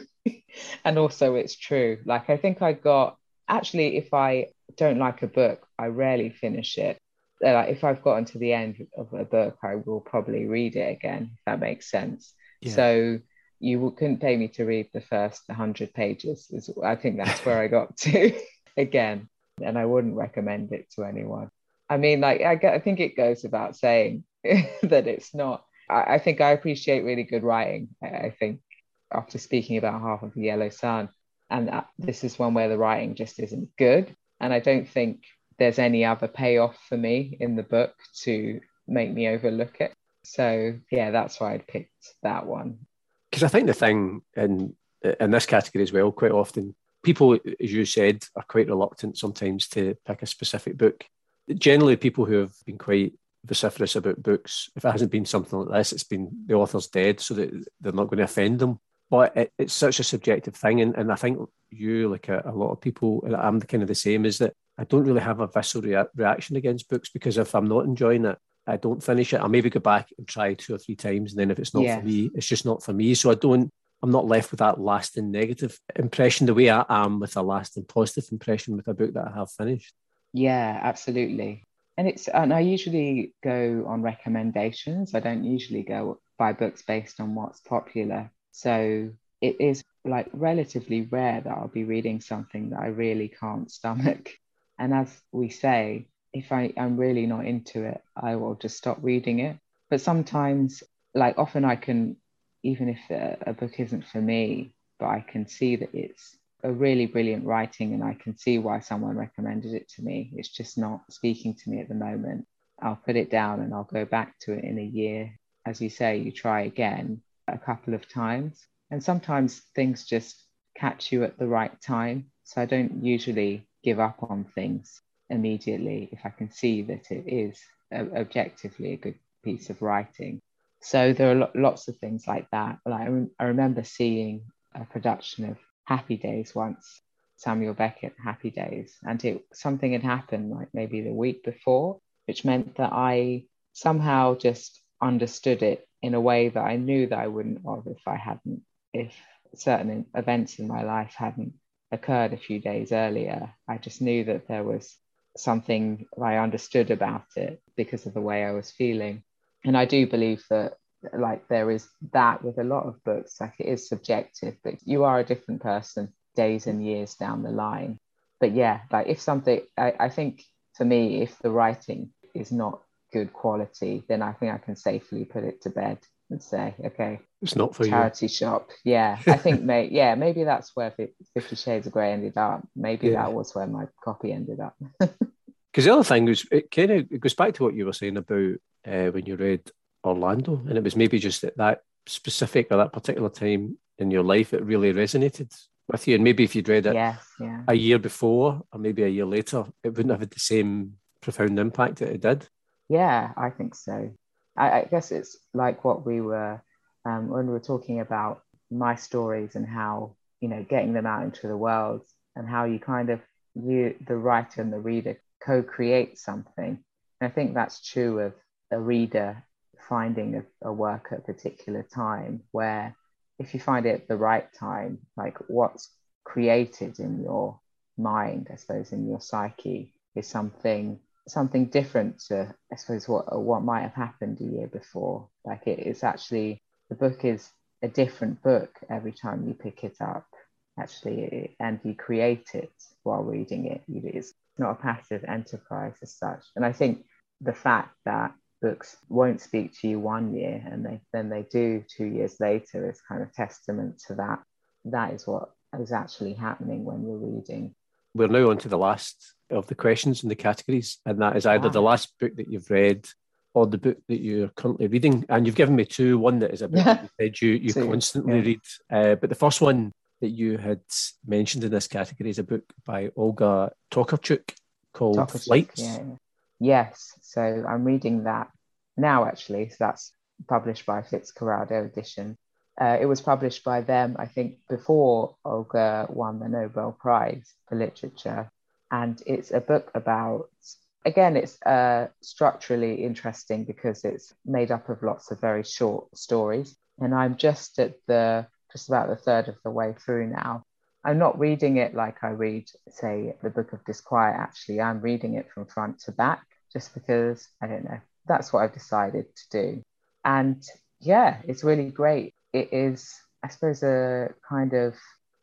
and also it's true. Like, I think I got actually, if I don't like a book, I rarely finish it. Uh, like, if I've gotten to the end of a book, I will probably read it again, if that makes sense. Yeah. So, you couldn't pay me to read the first 100 pages. I think that's where I <laughs> got to <laughs> again. And I wouldn't recommend it to anyone. I mean, like, I, I think it goes without saying <laughs> that it's not. I, I, think I appreciate really good writing. I, I, think after speaking about half of the Yellow Sun, and that, this is one where the writing just isn't good. And I don't think there's any other payoff for me in the book to make me overlook it. So yeah, that's why I picked that one. Because I think the thing in in this category as well, quite often people, as you said, are quite reluctant sometimes to pick a specific book generally people who have been quite vociferous about books, if it hasn't been something like this, it's been the author's dead, so that they're not going to offend them. But it, it's such a subjective thing, and, and I think you, like a, a, lot of people, and I'm the kind of the same, is that I don't really have a visceral rea- reaction against books because if I'm not enjoying it, I don't finish it. I maybe go back and try two or three times, and then if it's not for me, it's just not for me. So I don't. I'm not left with that lasting negative impression the way I am with a lasting positive impression with a book that I have finished. Yeah, absolutely. And it's and I usually go on recommendations. I don't usually go buy books based on what's popular. So it is like relatively rare that I'll be reading something that I really can't stomach. <laughs> And as we say, if I, I'm really not into it, I will just stop reading it. But sometimes, like often, I can, even if a, a book isn't for me, but I can see that it's a really brilliant writing and I can see why someone recommended it to me. It's just not speaking to me at the moment. I'll put it down and I'll go back to it in a year. As you say, you try again a couple of times. And sometimes things just catch you at the right time. So I don't usually give up on things immediately if I can see that it is objectively a good piece of writing. So there are lots of things like that. Like I remember seeing a production of Happy Days once, Samuel Beckett Happy Days, and it something had happened like maybe the week before, which meant that I somehow just understood it in a way that I knew that I wouldn't have if I hadn't, if certain events in my life hadn't occurred a few days earlier. I just knew that there was something I understood about it because of the way I was feeling. And I do believe that like there is that with a lot of books. Like it is subjective but you are a different person days and years down the line. But yeah like if something I, I think for me if the writing is not good quality then i think i can safely put it to bed and say okay it's not for charity you. shop. Yeah i <laughs> think may, yeah maybe that's where 50 shades of grey ended up. Maybe yeah. that was where my copy ended up. <laughs> Because the other thing was it kind of it goes back to what you were saying about uh, when you read Orlando, and it was maybe just at that specific or that particular time in your life it really resonated with you. And maybe if you'd read it yes, yeah. a year before or maybe a year later, it wouldn't have had the same profound impact that it did. Yeah, I think so. I, I guess it's like what we were um, when we were talking about my stories and how you know getting them out into the world and how you kind of you the writer and the reader co-create something. And I think that's true of a reader finding a, a work at a particular time where if you find it the right time, like what's created in your mind, I suppose, in your psyche is something something different to I suppose what what might have happened a year before. Like it is actually the book is a different book every time you pick it up. Actually and you create it while reading it. It's not a passive enterprise as such. And i think the fact that books won't speak to you one year and they, then they do two years later is kind of testament to that that is what is actually happening when you're reading we're now on to the last of the questions in the categories and that is either the last book that you've read or the book that you're currently reading. And you've given me two. One that is a book that you <laughs> said you, you constantly yeah. read. Uh, but the first one that you had mentioned in this category is a book by Olga Tokarczuk called Tokarczuk, Flights. Yeah, yeah. Yes. So I'm reading that now, actually. So that's published by Fitzcarraldo Edition. Uh, it was published by them, I think, before Olga won the Nobel Prize for Literature. And it's a book about again, it's uh, structurally interesting because it's made up of lots of very short stories. And I'm just at the just about the third of the way through now. I'm not reading it like I read, say, the Book of Disquiet. Actually, I'm reading it from front to back just because I don't know. That's what I've decided to do. And yeah, it's really great. It is, I suppose, a kind of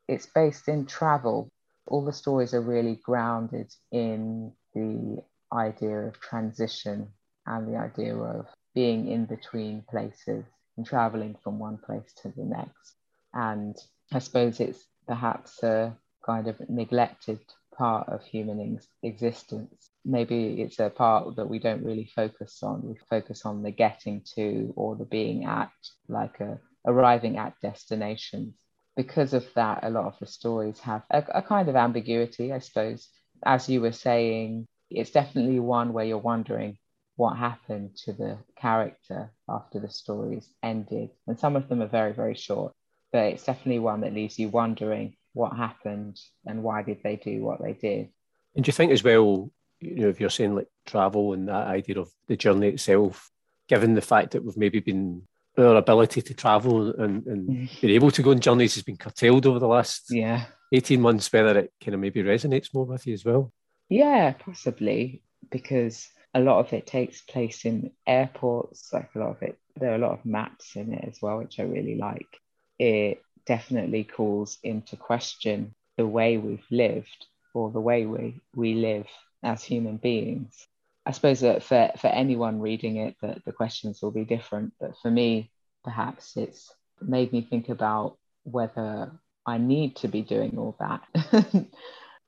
it's based in travel. All the stories are really grounded in the idea of transition and the idea of being in between places and traveling from one place to the next. And I suppose it's perhaps a kind of neglected part of human ex- existence. Maybe it's a part that we don't really focus on. We focus on the getting to or the being at, like a, arriving at destinations. Because of that, a lot of the stories have a, a kind of ambiguity, I suppose. As you were saying, it's definitely one where you're wondering what happened to the character after the stories ended. And some of them are very, very short, but it's definitely one that leaves you wondering what happened and why did they do what they did. And do you think as well, you know, if you're saying like travel and that idea of the journey itself, given the fact that we've maybe been our ability to travel and, and mm. being able to go on journeys has been curtailed over the last yeah 18 months, whether it kind of maybe resonates more with you as well? Yeah, possibly because a lot of it takes place in airports. Like a lot of it, there are a lot of maps in it as well, which I really like. It definitely calls into question the way we've lived or the way we, we live as human beings. I suppose that for, for anyone reading it, that the questions will be different. But for me, perhaps it's made me think about whether I need to be doing all that. <laughs>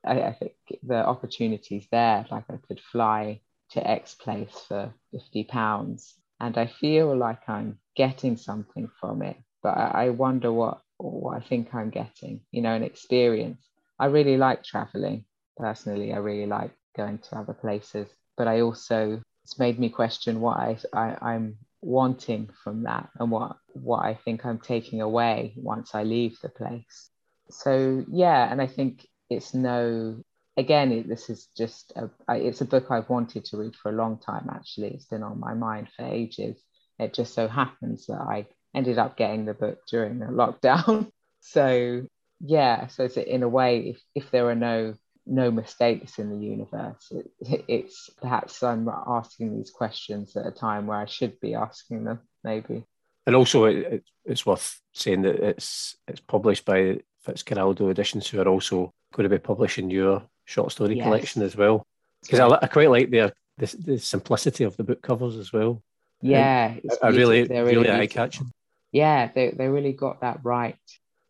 I, I think the opportunities there, like I could fly to X place for 50 pounds and I feel like I'm getting something from it, but I, I wonder what, what I think I'm getting, you know, an experience. I really like traveling personally. I really like going to other places, but I also, it's made me question what I, I, I'm wanting from that and what, what I think I'm taking away once I leave the place. So, yeah, and I think it's no again it, this is just a, it's a book i've wanted to read for a long time actually it's been on my mind for ages it just so happens that i ended up getting the book during the lockdown <laughs> so yeah so it's in a way if, if there are no no mistakes in the universe it, it's perhaps i'm asking these questions at a time where i should be asking them maybe and also it, it's worth saying that it's it's published by Fitzcarraldo Editions, who are also going to be publishing your short story yes. collection as well. Because I, I, quite like their the, the, simplicity of the book covers as well. Yeah, I, really, really, really eye catching. Yeah, they they really got that right.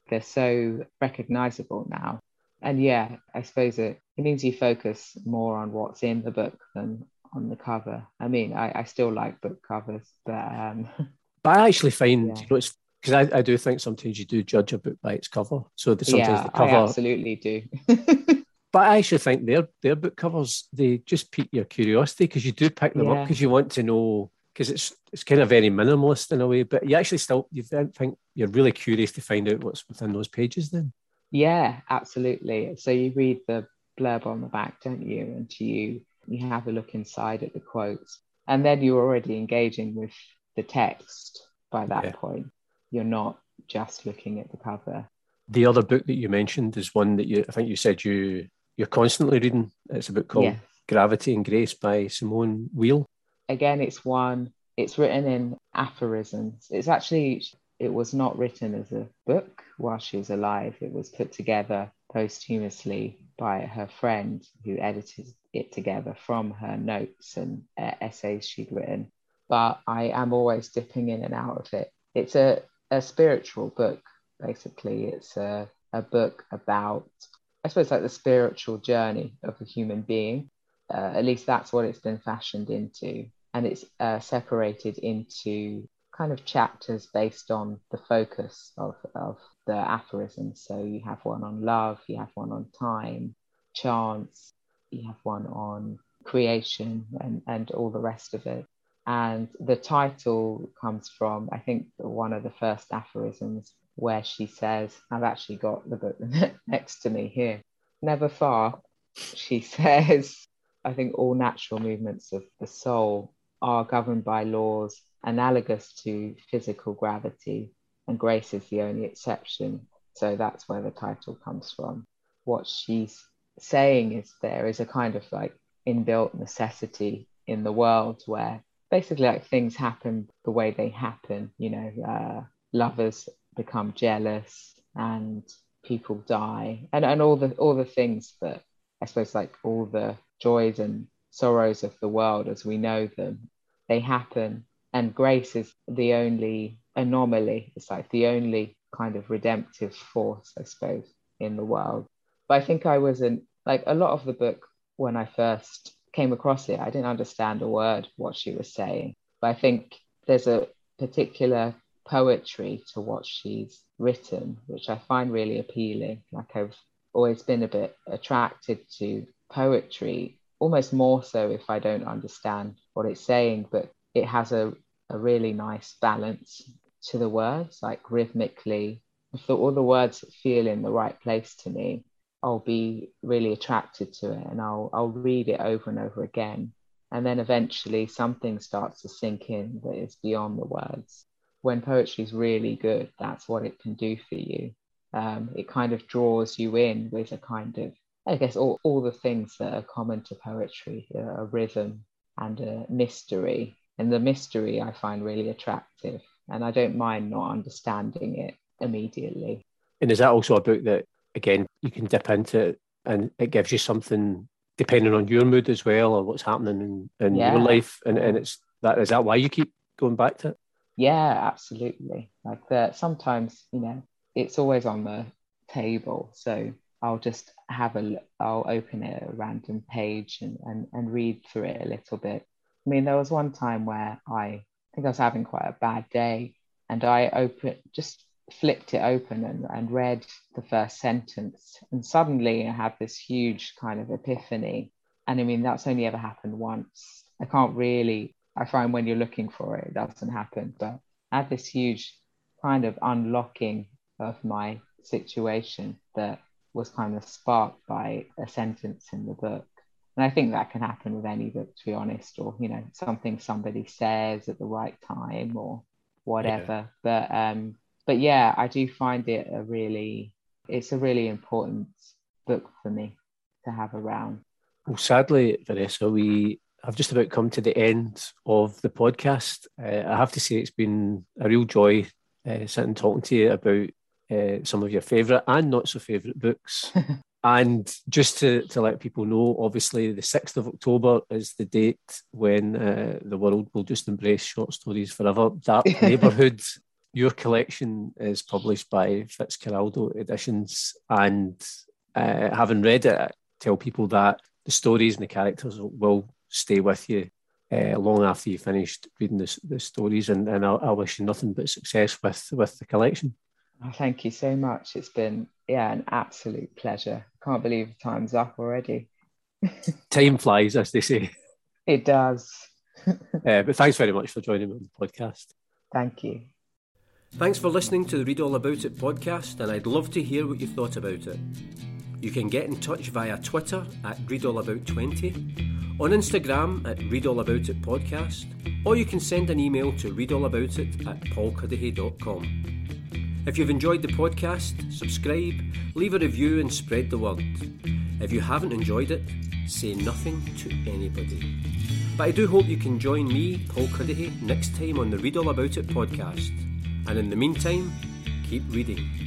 They're so recognizable now. And yeah, I suppose it, it means you focus more on what's in the book than on the cover. I mean, I, I still like book covers, but um, <laughs> but I actually find yeah. you know it's because I, I do think sometimes you do judge a book by its cover. So the, sometimes yeah, the cover, I absolutely do. <laughs> but I actually think their their book covers they just pique your curiosity because you do pick them yeah. up because you want to know because it's it's kind of very minimalist in a way, but you actually still you don't think you're really curious to find out what's within those pages. Then, yeah, absolutely. So you read the blurb on the back, don't you? And to you you have a look inside at the quotes, and then you're already engaging with the text by that Yeah. point. You're not just looking at the cover. The other book that you mentioned is one that you I think you said you you're constantly reading. It's a book called Yes. Gravity and Grace by Simone Weil. Again, it's one, it's written in aphorisms. It's actually, it was not written as a book while she was alive. It was put together posthumously by her friend who edited it together from her notes and uh, essays she'd written. But I am always dipping in and out of it. It's a, a spiritual book, basically. It's a, a book about, I suppose, like the spiritual journey of a human being. Uh, at least that's what it's been fashioned into. And it's uh, separated into kind of chapters based on the focus of, of the aphorisms. So you have one on love, you have one on time, chance, you have one on creation, and, and all the rest of it. And the title comes from, I think, one of the first aphorisms where she says, I've actually got the book <laughs> next to me here. Never far, she <laughs> says, I think all natural movements of the soul are governed by laws analogous to physical gravity, and grace is the only exception. So that's where the title comes from. What she's saying is there is a kind of like inbuilt necessity in the world where basically like things happen the way they happen you know uh, lovers become jealous and people die and, and all the all the things that i suppose like all the joys and sorrows of the world as we know them. They happen and grace is the only anomaly. It's like the only kind of redemptive force i suppose in the world. But i think i wasn't like a lot of the book when i first came across it i didn't understand a word what she was saying. But i think there's a particular poetry to what she's written which i find really appealing. Like i've always been a bit attracted to poetry almost more so if i don't understand what it's saying but it has a, a really nice balance to the words like rhythmically if all the words feel in the right place to me I'll be really attracted to it and I'll I'll read it over and over again. And then eventually something starts to sink in that is beyond the words. When poetry is really good, that's what it can do for you. Um, it kind of draws you in with a kind of, I guess, all, all the things that are common to poetry a, a rhythm and a mystery. And the mystery I find really attractive. And I don't mind not understanding it immediately. And is that also a book that again you can dip into it and it gives you something depending on your mood as well or what's happening in, in Yeah. your life and, and it's that is that why you keep going back to it Yeah, absolutely. Like that. Sometimes, you know, it's always on the table. So I'll just have a, l- I'll open it a random page and, and, and read through it a little bit. I mean, there was one time where I think I was having quite a bad day and I opened, just flipped it open and, and read the first sentence. And suddenly I had this huge kind of epiphany. And I mean, that's only ever happened once. I can't really, I find when you're looking for it, it doesn't happen. But I had this huge kind of unlocking of my situation that was kind of sparked by a sentence in the book. And I think that can happen with any book, to be honest, or, you know, something somebody says at the right time or whatever. But, um, but yeah, I do find it a really, it's a really important book for me to have around. well sadly vanessa we have just about come to the end of the podcast uh, i have to say it's been a real joy uh, sitting talking to you about uh, some of your favourite and not so favourite books <laughs> And just to, to let people know, obviously, the 6th of October is the date when uh, the world will just embrace short stories forever. Dark <laughs> Neighbourhood, your collection is published by Fitzcarraldo Editions. And uh, having read it, I tell people that the stories and the characters will stay with you uh, long after you finished reading the, the stories. And, and I, I wish you nothing but success with, with the collection. Oh, thank you so much. It's been, yeah, an absolute pleasure. Can't believe time's up already. <laughs> Time flies, as they say. It does. <laughs> Uh, but thanks very much for joining me on the podcast. Thank you. Thanks for listening to the Read All About It podcast, and I'd love to hear what you thought about it. You can get in touch via Twitter at ReadAllAbout20, on Instagram at ReadAllAboutIt Podcast, or you can send an email to readallaboutit at paulcuddihy.com. If you've enjoyed the podcast, subscribe, leave a review, and spread the word. If you haven't enjoyed it, say nothing to anybody. But I do hope you can join me, Paul Cuddihy, next time on the Read All About It podcast. And in the meantime, keep reading.